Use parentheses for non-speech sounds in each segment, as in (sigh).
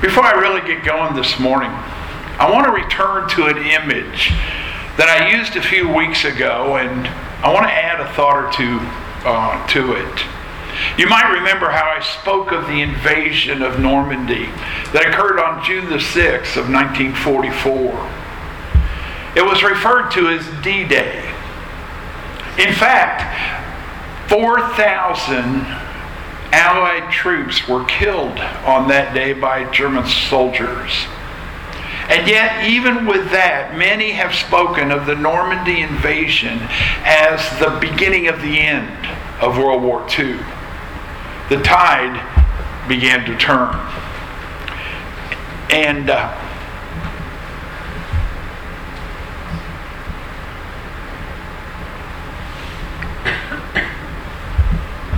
Before I really get going this morning, I want to return to an image that I used a few weeks ago, and I want to add a thought or two uh, to it. You might remember how I spoke of the invasion of Normandy that occurred on June the 6th of 1944. It was referred to as D-Day. In fact, 4,000 Allied troops were killed on that day by German soldiers. And yet, even with that, many have spoken of the Normandy invasion as the beginning of the end of World War II. The tide began to turn. And uh,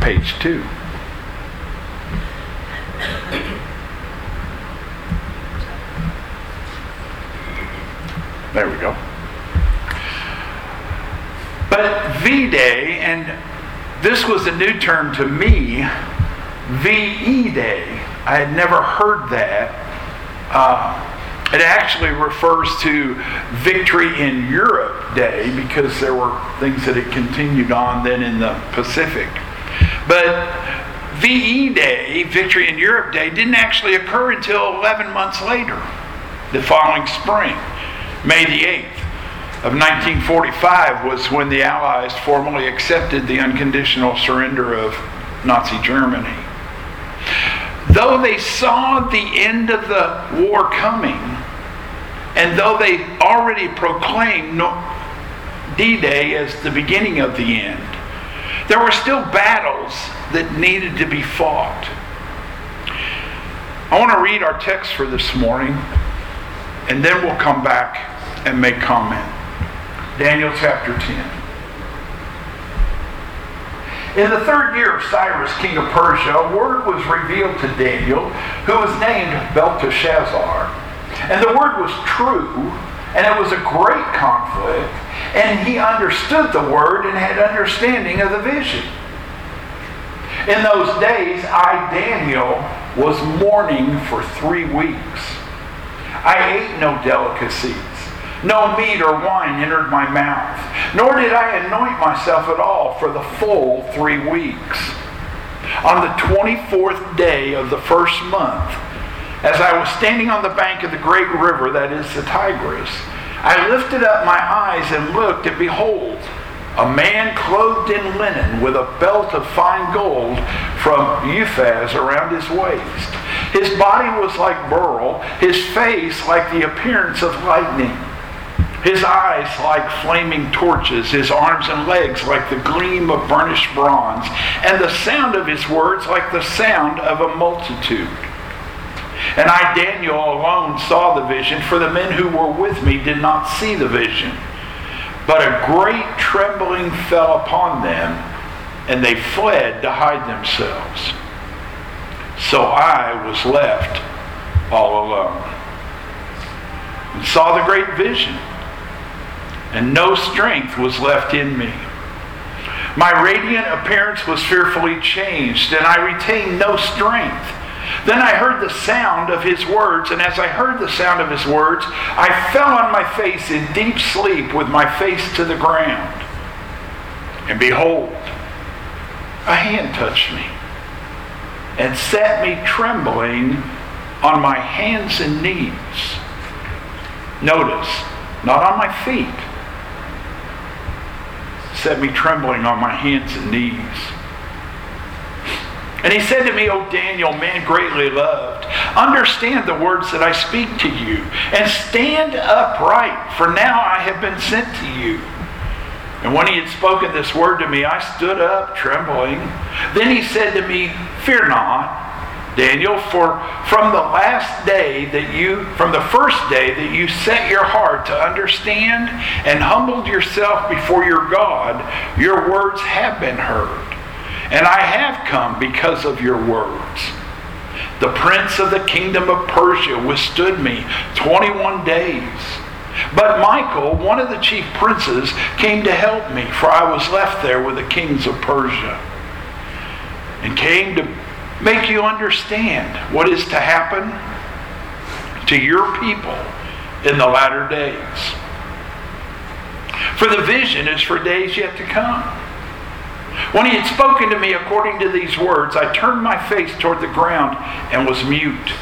page two. There we go. But V Day, and this was a new term to me, VE Day. I had never heard that. Uh, it actually refers to Victory in Europe Day because there were things that had continued on then in the Pacific. But VE Day, Victory in Europe Day, didn't actually occur until 11 months later, the following spring. May the 8th of 1945 was when the Allies formally accepted the unconditional surrender of Nazi Germany. Though they saw the end of the war coming, and though they already proclaimed D Day as the beginning of the end, there were still battles that needed to be fought. I want to read our text for this morning, and then we'll come back and make comment. Daniel chapter 10. In the third year of Cyrus, king of Persia, a word was revealed to Daniel, who was named Belteshazzar. And the word was true, and it was a great conflict, and he understood the word and had understanding of the vision. In those days, I, Daniel, was mourning for three weeks. I ate no delicacies no meat or wine entered my mouth, nor did I anoint myself at all for the full three weeks. On the 24th day of the first month, as I was standing on the bank of the great river that is the Tigris, I lifted up my eyes and looked, and behold, a man clothed in linen with a belt of fine gold from Uphaz around his waist. His body was like beryl, his face like the appearance of lightning his eyes like flaming torches, his arms and legs like the gleam of burnished bronze, and the sound of his words like the sound of a multitude. And I, Daniel, alone saw the vision, for the men who were with me did not see the vision. But a great trembling fell upon them, and they fled to hide themselves. So I was left all alone. And saw the great vision and no strength was left in me. My radiant appearance was fearfully changed, and I retained no strength. Then I heard the sound of his words, and as I heard the sound of his words, I fell on my face in deep sleep with my face to the ground. And behold, a hand touched me and set me trembling on my hands and knees. Notice, not on my feet set me trembling on my hands and knees. And he said to me, O Daniel, man greatly loved, understand the words that I speak to you, and stand upright, for now I have been sent to you. And when he had spoken this word to me, I stood up trembling. Then he said to me, Fear not. Daniel, for from the last day that you, from the first day that you set your heart to understand and humbled yourself before your God, your words have been heard. And I have come because of your words. The prince of the kingdom of Persia withstood me 21 days. But Michael, one of the chief princes, came to help me, for I was left there with the kings of Persia, and came to make you understand what is to happen to your people in the latter days. For the vision is for days yet to come. When he had spoken to me according to these words, I turned my face toward the ground and was mute.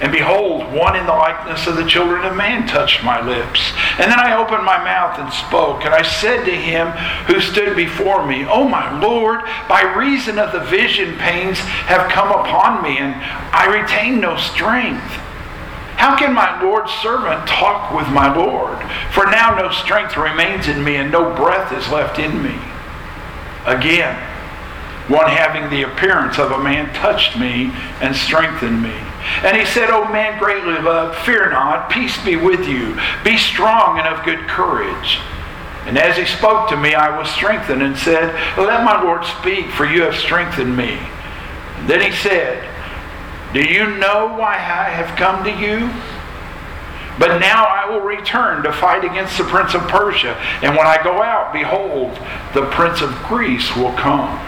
And behold, one in the likeness of the children of man touched my lips. And then I opened my mouth and spoke. And I said to him who stood before me, O my Lord, by reason of the vision pains have come upon me, and I retain no strength. How can my Lord's servant talk with my Lord? For now no strength remains in me, and no breath is left in me. Again, one having the appearance of a man touched me and strengthened me. And he said, O man greatly loved, fear not, peace be with you. Be strong and of good courage. And as he spoke to me, I was strengthened and said, Let my Lord speak, for you have strengthened me. And then he said, Do you know why I have come to you? But now I will return to fight against the prince of Persia. And when I go out, behold, the prince of Greece will come.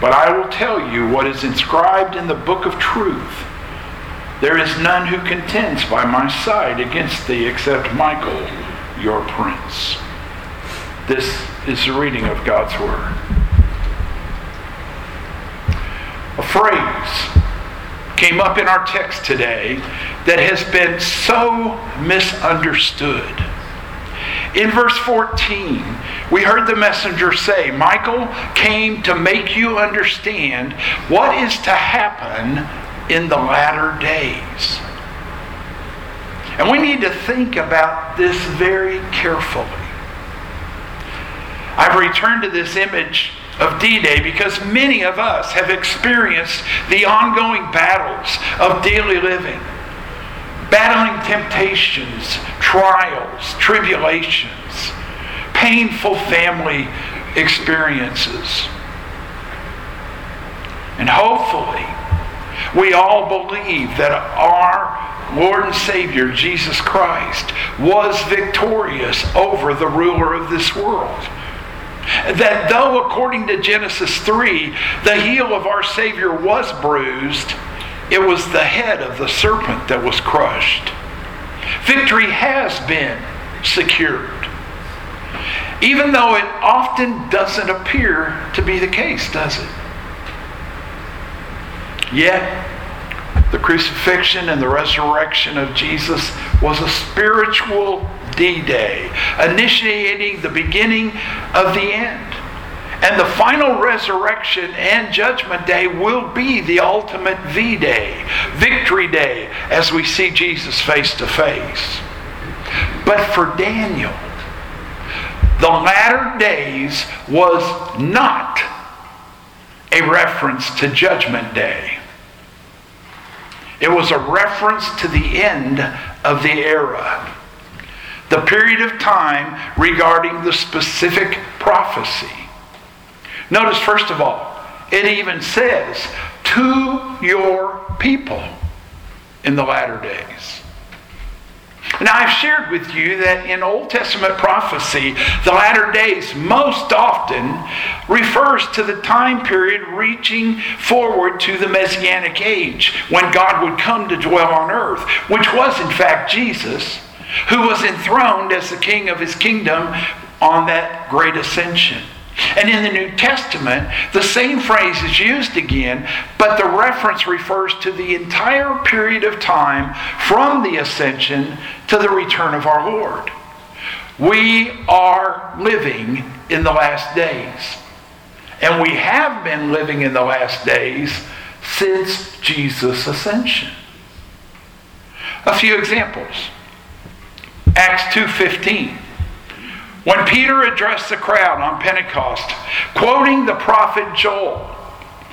But I will tell you what is inscribed in the book of truth. There is none who contends by my side against thee except Michael, your prince. This is the reading of God's word. A phrase came up in our text today that has been so misunderstood. In verse 14, we heard the messenger say, Michael came to make you understand what is to happen in the latter days. And we need to think about this very carefully. I've returned to this image of D Day because many of us have experienced the ongoing battles of daily living, battling temptations, trials, tribulations, painful family experiences. And hopefully, we all believe that our Lord and Savior, Jesus Christ, was victorious over the ruler of this world. That though, according to Genesis 3, the heel of our Savior was bruised, it was the head of the serpent that was crushed. Victory has been secured. Even though it often doesn't appear to be the case, does it? Yet, the crucifixion and the resurrection of Jesus was a spiritual D Day, initiating the beginning of the end. And the final resurrection and judgment day will be the ultimate V Day, Victory Day, as we see Jesus face to face. But for Daniel, the latter days was not a reference to Judgment Day. It was a reference to the end of the era, the period of time regarding the specific prophecy. Notice, first of all, it even says, to your people in the latter days. Now, I've shared with you that in Old Testament prophecy, the latter days most often refers to the time period reaching forward to the Messianic age when God would come to dwell on earth, which was in fact Jesus, who was enthroned as the king of his kingdom on that great ascension. And in the New Testament, the same phrase is used again, but the reference refers to the entire period of time from the ascension to the return of our Lord. We are living in the last days. And we have been living in the last days since Jesus' ascension. A few examples. Acts 2:15 when Peter addressed the crowd on Pentecost, quoting the prophet Joel,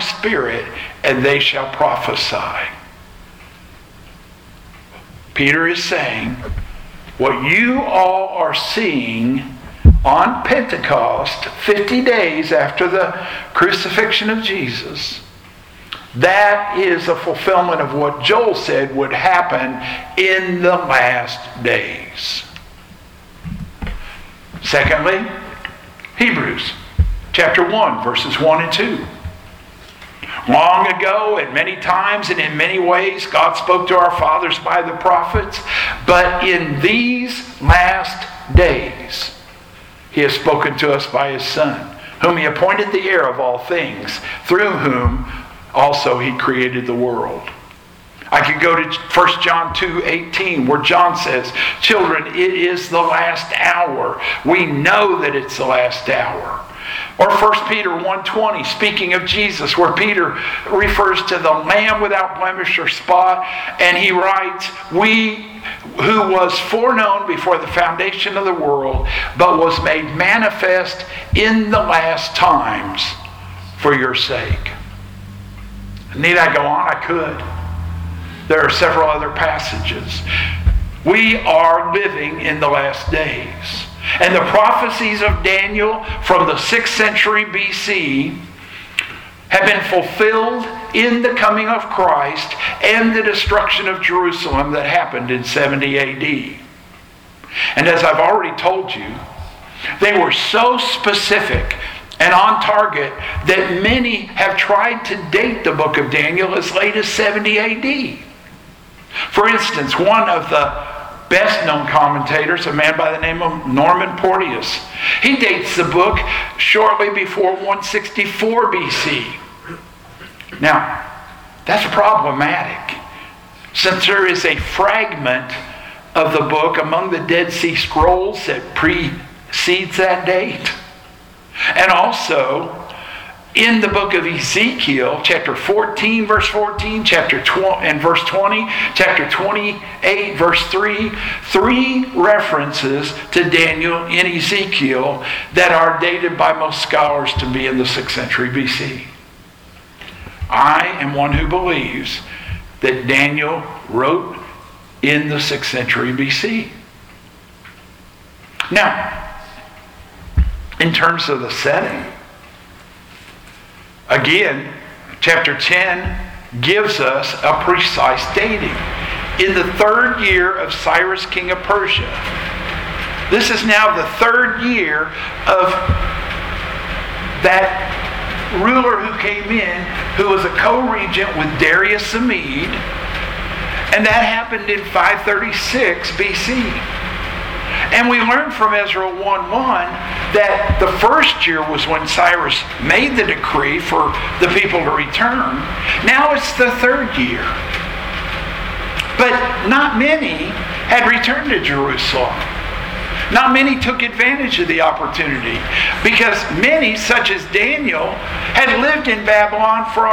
spirit, and they shall prophesy. Peter is saying, what you all are seeing on Pentecost, 50 days after the crucifixion of Jesus, that is a fulfillment of what Joel said would happen in the last days. Secondly, Hebrews chapter 1, verses 1 and 2. Long ago, at many times and in many ways, God spoke to our fathers by the prophets. But in these last days, He has spoken to us by His Son, whom He appointed the heir of all things, through whom also He created the world. I could go to 1 John 2 18, where John says, Children, it is the last hour. We know that it's the last hour. Or 1 Peter 1:20, speaking of Jesus, where Peter refers to the lamb without blemish or spot, and he writes, "We who was foreknown before the foundation of the world, but was made manifest in the last times for your sake." Need I go on? I could. There are several other passages. We are living in the last days. And the prophecies of Daniel from the 6th century BC have been fulfilled in the coming of Christ and the destruction of Jerusalem that happened in 70 AD. And as I've already told you, they were so specific and on target that many have tried to date the book of Daniel as late as 70 AD. For instance, one of the best known commentators, a man by the name of Norman Porteous. He dates the book shortly before 164 BC. Now, that's problematic since there is a fragment of the book among the Dead Sea Scrolls that precedes that date. And also, in the book of Ezekiel, chapter 14, verse 14, chapter 20, and verse 20, chapter 28, verse 3, three references to Daniel in Ezekiel that are dated by most scholars to be in the 6th century BC. I am one who believes that Daniel wrote in the 6th century BC. Now, in terms of the setting, Again, chapter 10 gives us a precise dating. In the third year of Cyrus, king of Persia, this is now the third year of that ruler who came in, who was a co regent with Darius the Mede, and that happened in 536 BC. And we learn from Ezra 1 1 that the first year was when Cyrus made the decree for the people to return. Now it's the third year. But not many had returned to Jerusalem. Not many took advantage of the opportunity because many, such as Daniel, had lived in Babylon for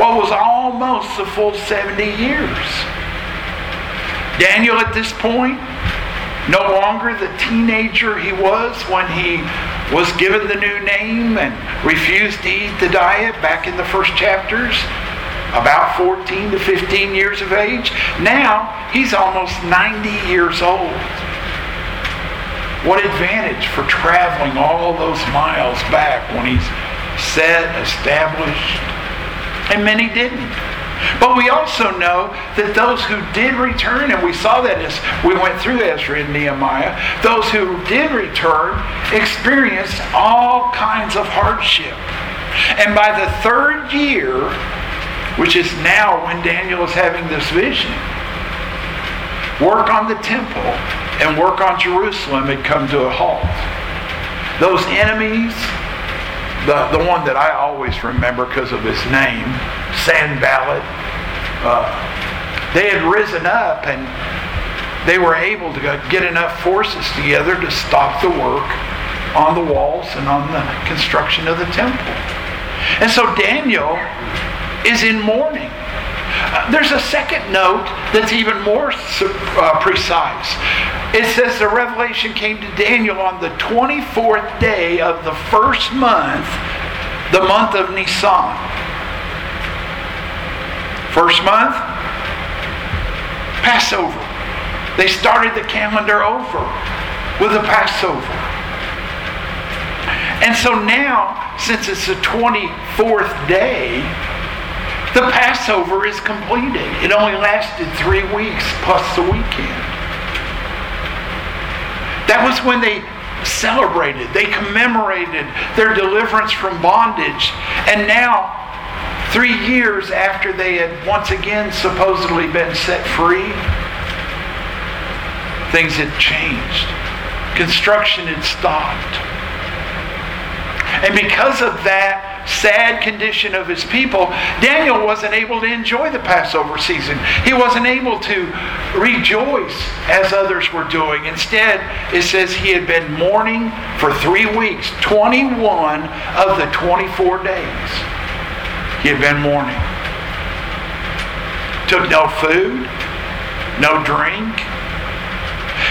what was almost the full 70 years. Daniel, at this point, no longer the teenager he was when he was given the new name and refused to eat the diet back in the first chapters, about 14 to 15 years of age. Now he's almost 90 years old. What advantage for traveling all those miles back when he's set, established? And many didn't. But we also know that those who did return, and we saw that as we went through Ezra and Nehemiah, those who did return experienced all kinds of hardship. And by the third year, which is now when Daniel is having this vision, work on the temple and work on Jerusalem had come to a halt. Those enemies, the, the one that I always remember because of his name, Sanballat. Uh, they had risen up and they were able to get enough forces together to stop the work on the walls and on the construction of the temple. And so Daniel is in mourning. Uh, there's a second note that's even more uh, precise. It says the revelation came to Daniel on the 24th day of the first month, the month of Nisan. First month, Passover. They started the calendar over with the Passover. And so now, since it's the 24th day, the Passover is completed. It only lasted three weeks plus the weekend. That was when they celebrated, they commemorated their deliverance from bondage. And now, three years after they had once again supposedly been set free, things had changed. Construction had stopped. And because of that, sad condition of his people, Daniel wasn't able to enjoy the Passover season. He wasn't able to rejoice as others were doing. Instead, it says he had been mourning for three weeks, 21 of the 24 days. Had been mourning. Took no food, no drink.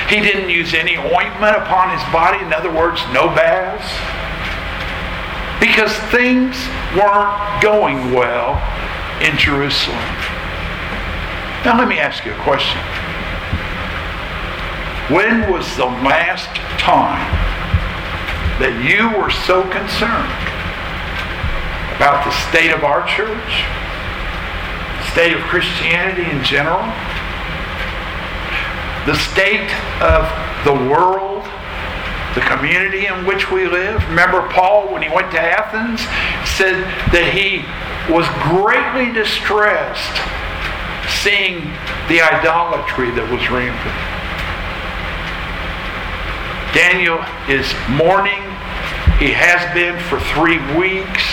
He didn't use any ointment upon his body. In other words, no baths because things weren't going well in Jerusalem. Now, let me ask you a question. When was the last time that you were so concerned about the state of our church, state of Christianity in general, the state of the world the community in which we live. Remember, Paul, when he went to Athens, said that he was greatly distressed seeing the idolatry that was rampant. Daniel is mourning. He has been for three weeks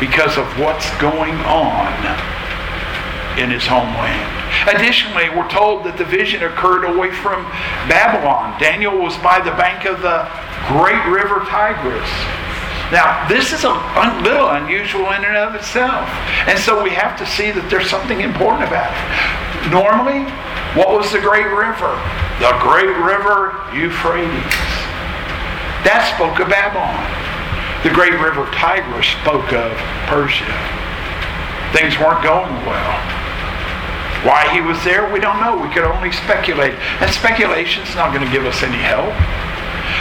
because of what's going on in his homeland. Additionally, we're told that the vision occurred away from Babylon. Daniel was by the bank of the great river Tigris. Now, this is a little unusual in and of itself. And so we have to see that there's something important about it. Normally, what was the great river? The great river Euphrates. That spoke of Babylon. The great river Tigris spoke of Persia. Things weren't going well. Why he was there, we don't know. We could only speculate. And speculation's not going to give us any help.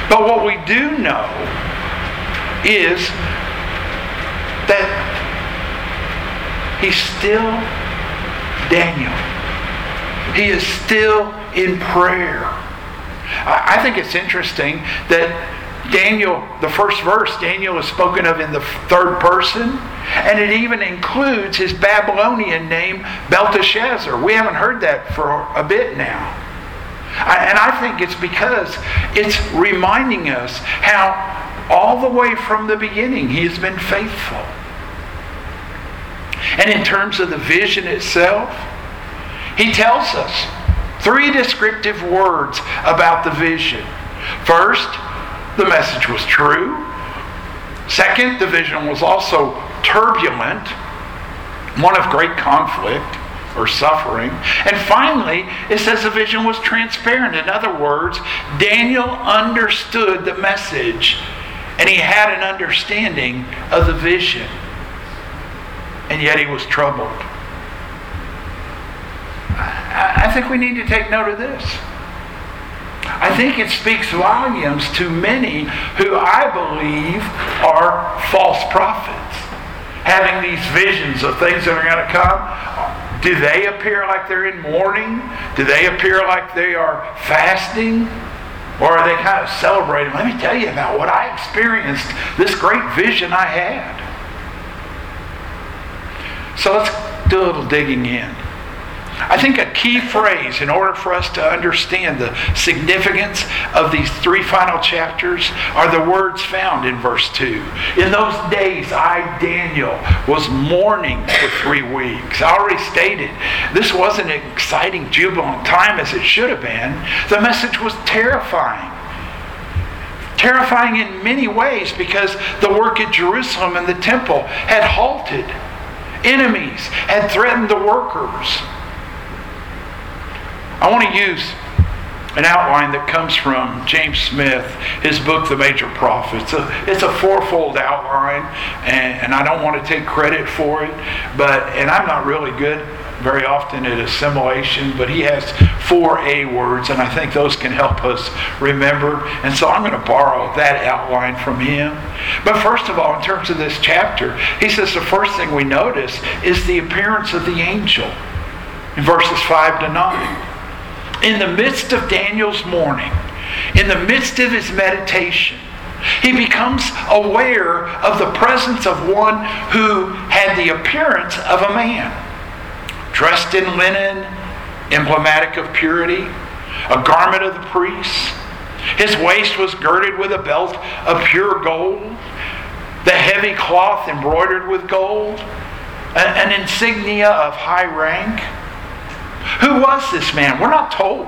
But what we do know is that he's still Daniel. He is still in prayer. I think it's interesting that Daniel, the first verse, Daniel is spoken of in the third person, and it even includes his Babylonian name, Belteshazzar. We haven't heard that for a bit now. And I think it's because it's reminding us how all the way from the beginning he has been faithful. And in terms of the vision itself, he tells us three descriptive words about the vision. First, the message was true. Second, the vision was also turbulent, one of great conflict or suffering. And finally, it says the vision was transparent. In other words, Daniel understood the message and he had an understanding of the vision. And yet he was troubled. I think we need to take note of this. I think it speaks volumes to many who I believe are false prophets. Having these visions of things that are going to come, do they appear like they're in mourning? Do they appear like they are fasting? Or are they kind of celebrating? Let me tell you about what I experienced, this great vision I had. So let's do a little digging in. I think a key phrase in order for us to understand the significance of these three final chapters are the words found in verse 2. In those days, I, Daniel, was mourning for three weeks. I already stated this wasn't an exciting, jubilant time as it should have been. The message was terrifying terrifying in many ways because the work at Jerusalem and the temple had halted. Enemies had threatened the workers. I want to use an outline that comes from James Smith, his book, The Major Prophets. It's a, it's a fourfold outline, and, and I don't want to take credit for it, but and I'm not really good very often at assimilation, but he has four A words, and I think those can help us remember. And so I'm going to borrow that outline from him. But first of all, in terms of this chapter, he says the first thing we notice is the appearance of the angel in verses 5 to 9. In the midst of Daniel's mourning, in the midst of his meditation, he becomes aware of the presence of one who had the appearance of a man, dressed in linen, emblematic of purity, a garment of the priests. His waist was girded with a belt of pure gold, the heavy cloth embroidered with gold, an insignia of high rank. Who was this man? We're not told.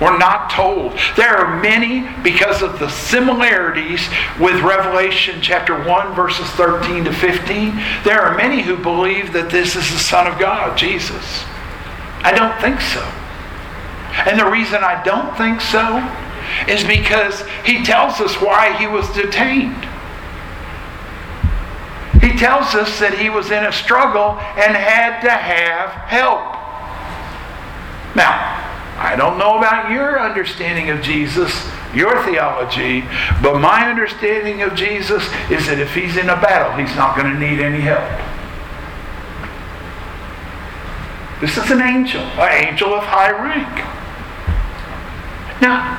We're not told. There are many, because of the similarities with Revelation chapter 1, verses 13 to 15, there are many who believe that this is the Son of God, Jesus. I don't think so. And the reason I don't think so is because he tells us why he was detained. He tells us that he was in a struggle and had to have help. Now, I don't know about your understanding of Jesus, your theology, but my understanding of Jesus is that if he's in a battle, he's not going to need any help. This is an angel, an angel of high rank. Now,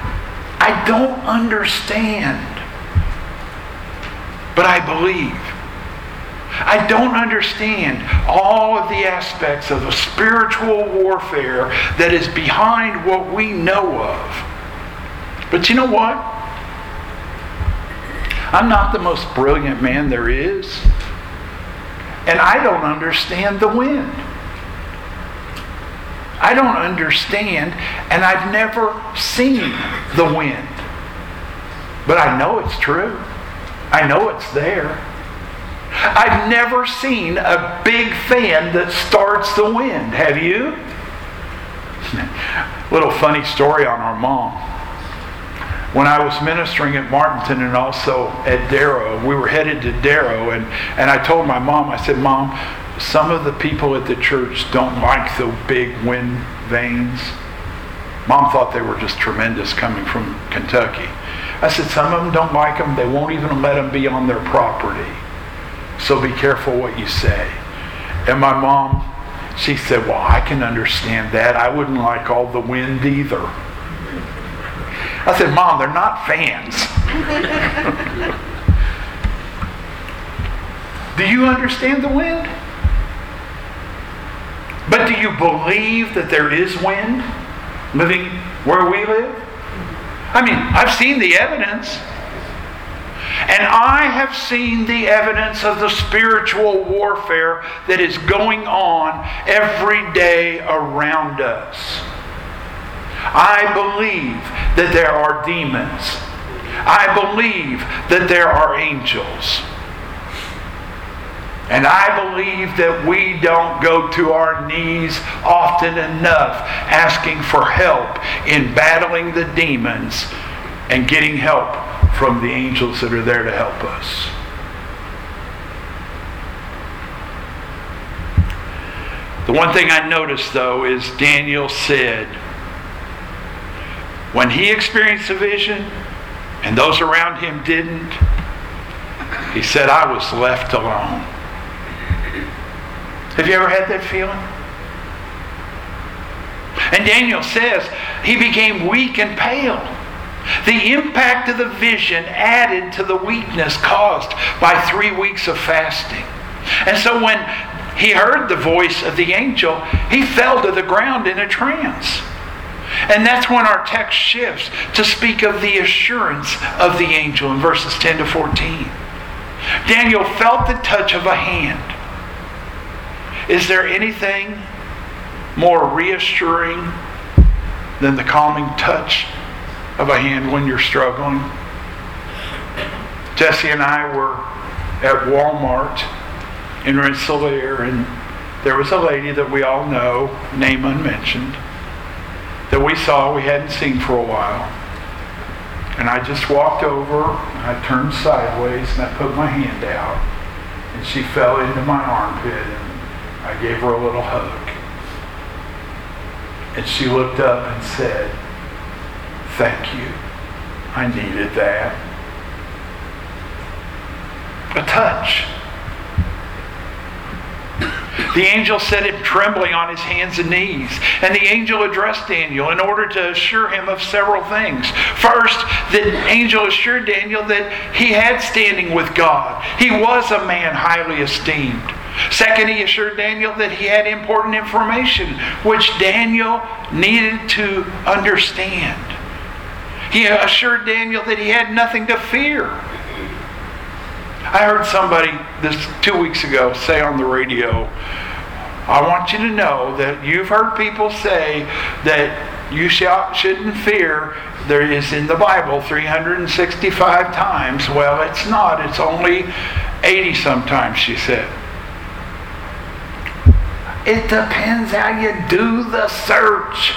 I don't understand, but I believe. I don't understand all of the aspects of the spiritual warfare that is behind what we know of. But you know what? I'm not the most brilliant man there is. And I don't understand the wind. I don't understand, and I've never seen the wind. But I know it's true. I know it's there. I've never seen a big fan that starts the wind. Have you? (laughs) Little funny story on our mom. When I was ministering at Martinton and also at Darrow, we were headed to Darrow, and, and I told my mom, I said, Mom, some of the people at the church don't like the big wind vanes. Mom thought they were just tremendous coming from Kentucky. I said, Some of them don't like them. They won't even let them be on their property. So be careful what you say. And my mom, she said, Well, I can understand that. I wouldn't like all the wind either. I said, Mom, they're not fans. (laughs) do you understand the wind? But do you believe that there is wind living where we live? I mean, I've seen the evidence. And I have seen the evidence of the spiritual warfare that is going on every day around us. I believe that there are demons. I believe that there are angels. And I believe that we don't go to our knees often enough asking for help in battling the demons and getting help from the angels that are there to help us. The one thing I noticed, though, is Daniel said, when he experienced a vision and those around him didn't, he said, I was left alone. Have you ever had that feeling? And Daniel says he became weak and pale. The impact of the vision added to the weakness caused by three weeks of fasting. And so when he heard the voice of the angel, he fell to the ground in a trance. And that's when our text shifts to speak of the assurance of the angel in verses 10 to 14. Daniel felt the touch of a hand. Is there anything more reassuring than the calming touch of a hand when you're struggling. Jesse and I were at Walmart in Rensselaer, and there was a lady that we all know, name unmentioned, that we saw we hadn't seen for a while. And I just walked over, I turned sideways, and I put my hand out, and she fell into my armpit, and I I gave her a little hug. And she looked up and said, Thank you. I needed that. A touch. The angel set him trembling on his hands and knees. And the angel addressed Daniel in order to assure him of several things. First, the angel assured Daniel that he had standing with God, he was a man highly esteemed. Second, he assured Daniel that he had important information which Daniel needed to understand. He assured Daniel that he had nothing to fear. I heard somebody this two weeks ago say on the radio, I want you to know that you've heard people say that you shall, shouldn't fear. There is in the Bible 365 times. Well, it's not. It's only 80 sometimes, she said. It depends how you do the search.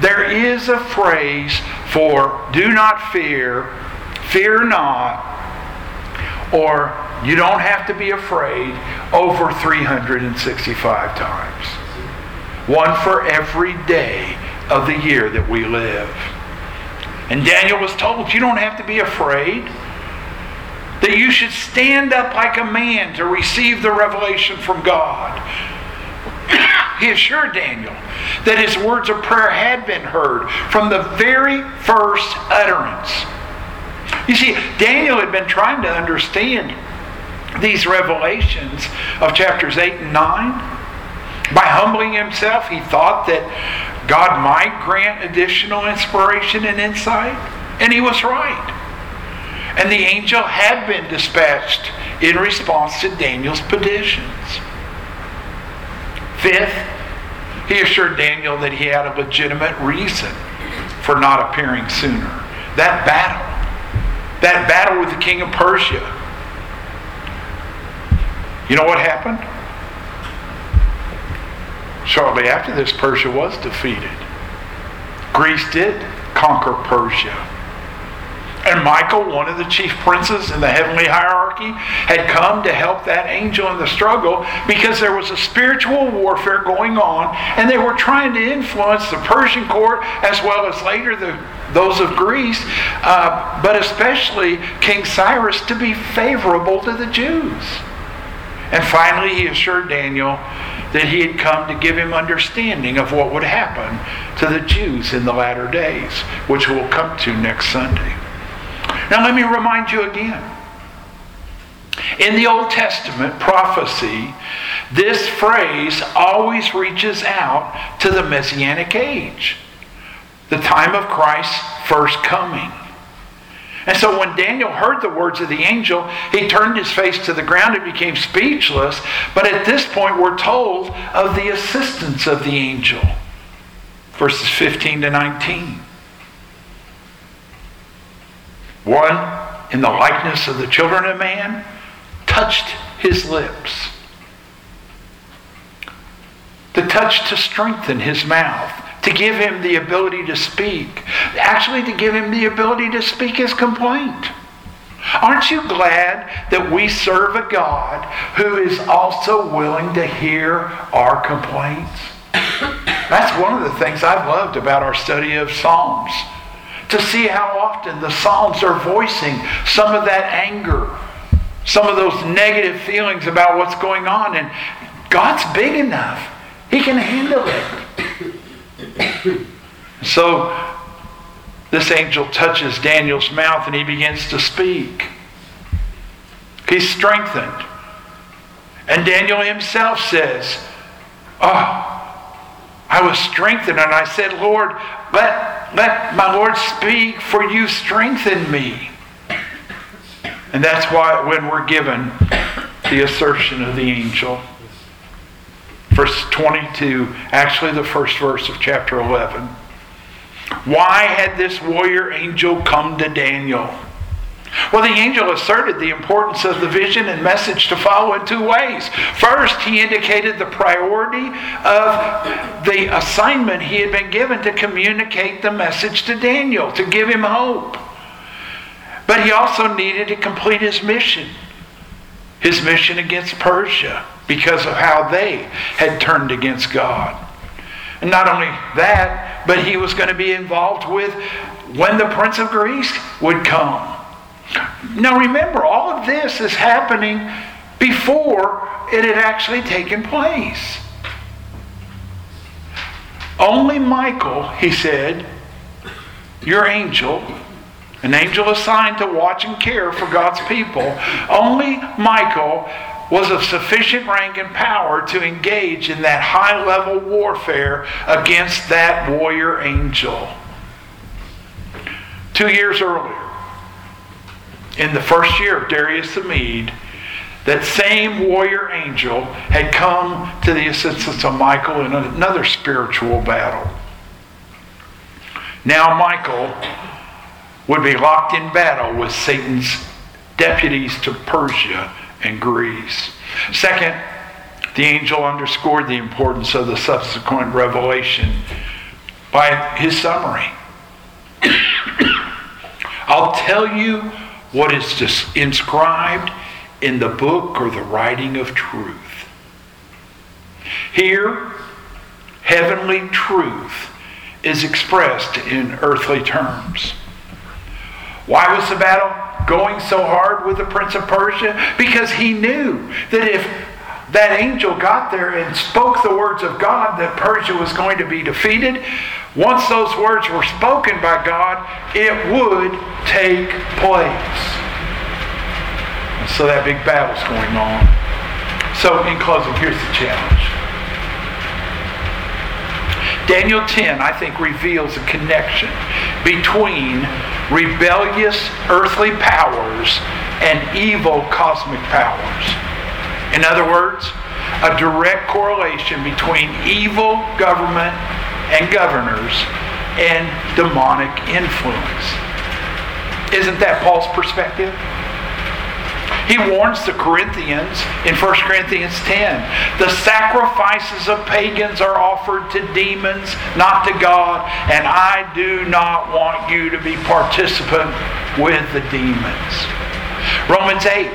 There is a phrase for do not fear, fear not, or you don't have to be afraid over 365 times. One for every day of the year that we live. And Daniel was told, you don't have to be afraid. That you should stand up like a man to receive the revelation from God. (coughs) he assured Daniel that his words of prayer had been heard from the very first utterance. You see, Daniel had been trying to understand these revelations of chapters 8 and 9. By humbling himself, he thought that God might grant additional inspiration and insight, and he was right. And the angel had been dispatched in response to Daniel's petitions. Fifth, he assured Daniel that he had a legitimate reason for not appearing sooner. That battle that battle with the king of Persia. You know what happened? Shortly after this, Persia was defeated. Greece did conquer Persia. And Michael, one of the chief princes in the heavenly hierarchy, had come to help that angel in the struggle because there was a spiritual warfare going on, and they were trying to influence the Persian court as well as later the, those of Greece, uh, but especially King Cyrus, to be favorable to the Jews. And finally, he assured Daniel that he had come to give him understanding of what would happen to the Jews in the latter days, which we'll come to next Sunday. Now, let me remind you again. In the Old Testament prophecy, this phrase always reaches out to the Messianic age, the time of Christ's first coming. And so when Daniel heard the words of the angel, he turned his face to the ground and became speechless. But at this point, we're told of the assistance of the angel. Verses 15 to 19. One, in the likeness of the children of man, touched his lips. The touch to strengthen his mouth, to give him the ability to speak, actually, to give him the ability to speak his complaint. Aren't you glad that we serve a God who is also willing to hear our complaints? (coughs) That's one of the things I've loved about our study of Psalms to see how often the Psalms are voicing some of that anger, some of those negative feelings about what's going on. And God's big enough, He can handle it. (coughs) so this angel touches Daniel's mouth and he begins to speak. He's strengthened. And Daniel himself says, Oh, I was strengthened, and I said, Lord, let, let my Lord speak, for you strengthen me. And that's why when we're given the assertion of the angel. Verse 22, actually the first verse of chapter 11. Why had this warrior angel come to Daniel? Well, the angel asserted the importance of the vision and message to follow in two ways. First, he indicated the priority of the assignment he had been given to communicate the message to Daniel, to give him hope. But he also needed to complete his mission, his mission against Persia. because of how they had turned against God. And not only that, but he was going to be involved with when the Prince of Greece would come. Now remember, all of this is happening before it had actually taken place. Only Michael, he said, your angel, an angel assigned to watch and care for God's people, only Michael was of sufficient rank and power to engage in that high level warfare against that warrior angel. Two years earlier, in the first year of Darius the Mede, that same warrior angel had come to the assistance of Michael in another spiritual battle. Now, Michael would be locked in battle with Satan's deputies to Persia and Greece. Second, the angel underscored the importance of the subsequent revelation by his summary. (coughs) I'll tell you what is inscribed in the book or the writing of truth. Here, heavenly truth is expressed in earthly terms. Why was the battle going so hard with the prince of Persia? Because he knew that if that angel got there and spoke the words of God that Persia was going to be defeated, once those words were spoken by God, it would take place. So that big battle's going on. So, in closing, here's the challenge. Daniel 10, I think, reveals a connection between rebellious earthly powers and evil cosmic powers. In other words, a direct correlation between evil government and governors and demonic influence. Isn't that Paul's perspective? He warns the Corinthians in 1 Corinthians 10 the sacrifices of pagans are offered to demons, not to God, and I do not want you to be participant with the demons. Romans 8.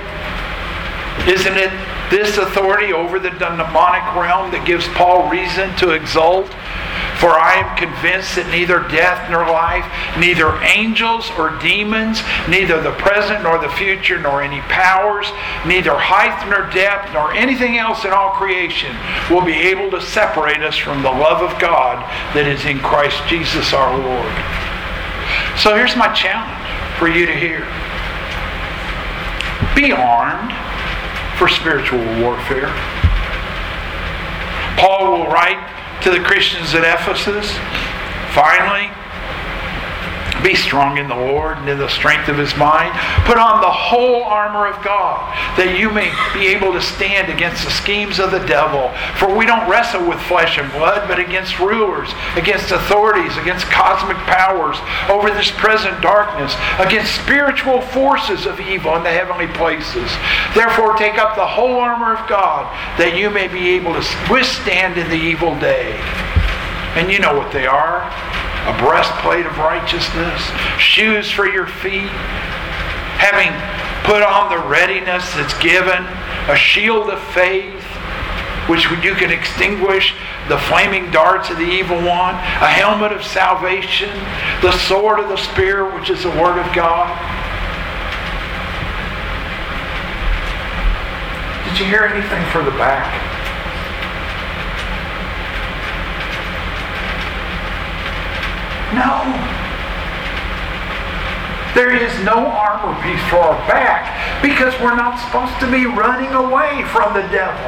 Isn't it this authority over the demonic realm that gives Paul reason to exult? For I am convinced that neither death nor life, neither angels or demons, neither the present nor the future, nor any powers, neither height nor depth, nor anything else in all creation will be able to separate us from the love of God that is in Christ Jesus our Lord. So here's my challenge for you to hear be armed for spiritual warfare. Paul will write to the Christians at Ephesus. Finally, be strong in the Lord and in the strength of his mind. Put on the whole armor of God that you may be able to stand against the schemes of the devil. For we don't wrestle with flesh and blood, but against rulers, against authorities, against cosmic powers over this present darkness, against spiritual forces of evil in the heavenly places. Therefore, take up the whole armor of God that you may be able to withstand in the evil day. And you know what they are a breastplate of righteousness, shoes for your feet, having put on the readiness that's given, a shield of faith, which you can extinguish the flaming darts of the evil one, a helmet of salvation, the sword of the Spirit, which is the Word of God. Did you hear anything for the back? No. There is no armor piece for our back because we're not supposed to be running away from the devil.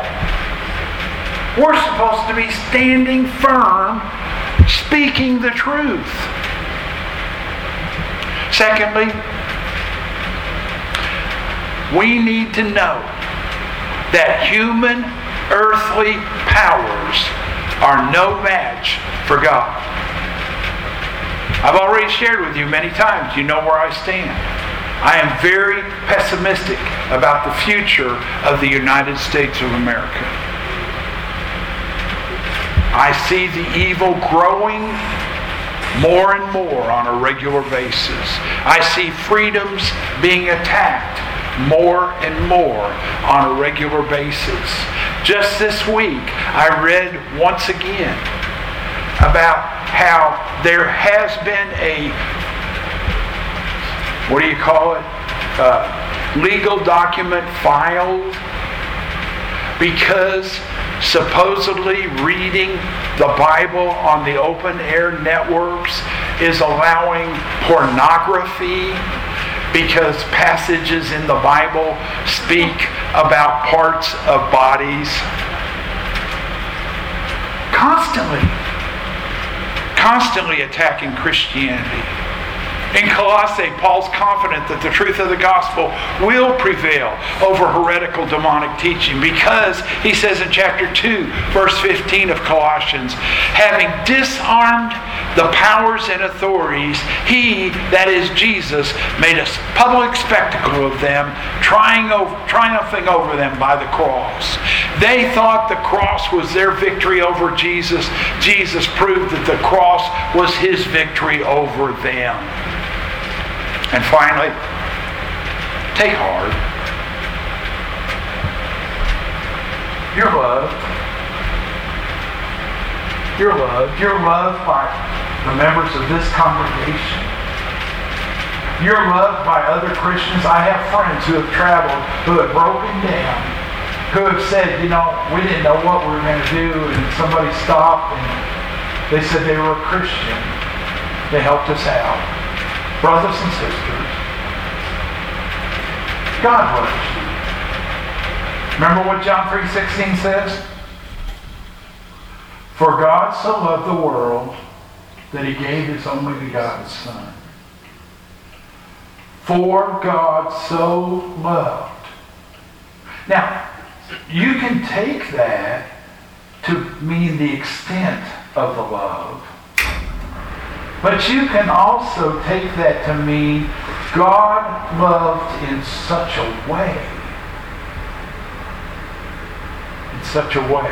We're supposed to be standing firm, speaking the truth. Secondly, we need to know that human earthly powers are no match for God. I've already shared with you many times. You know where I stand. I am very pessimistic about the future of the United States of America. I see the evil growing more and more on a regular basis. I see freedoms being attacked more and more on a regular basis. Just this week, I read once again about how there has been a, what do you call it? Uh, legal document filed because supposedly reading the Bible on the open air networks is allowing pornography because passages in the Bible speak about parts of bodies. Constantly, constantly attacking Christianity. In Colossae, Paul's confident that the truth of the gospel will prevail over heretical demonic teaching because he says in chapter 2, verse 15 of Colossians, having disarmed the powers and authorities, he, that is Jesus, made a public spectacle of them, triumphing over them by the cross. They thought the cross was their victory over Jesus. Jesus proved that the cross was his victory over them. And finally, take heart. You're loved. You're loved. You're loved by the members of this congregation. You're loved by other Christians. I have friends who have traveled, who have broken down, who have said, you know, we didn't know what we were going to do, and somebody stopped and they said they were a Christian. They helped us out brothers and sisters, God loves you. Remember what John 3.16 says? For God so loved the world that he gave his only begotten Son. For God so loved. Now, you can take that to mean the extent of the love but you can also take that to mean God loved in such a way, in such a way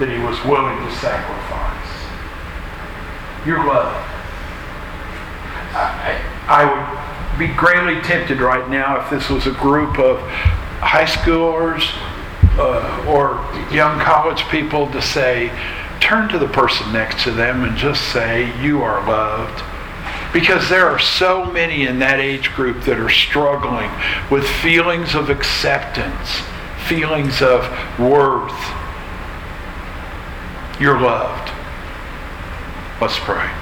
that he was willing to sacrifice. Your love. I, I would be greatly tempted right now if this was a group of high schoolers uh, or young college people to say, turn to the person next to them and just say, You are loved. Because there are so many in that age group that are struggling with feelings of acceptance, feelings of worth. You're loved. Let's pray.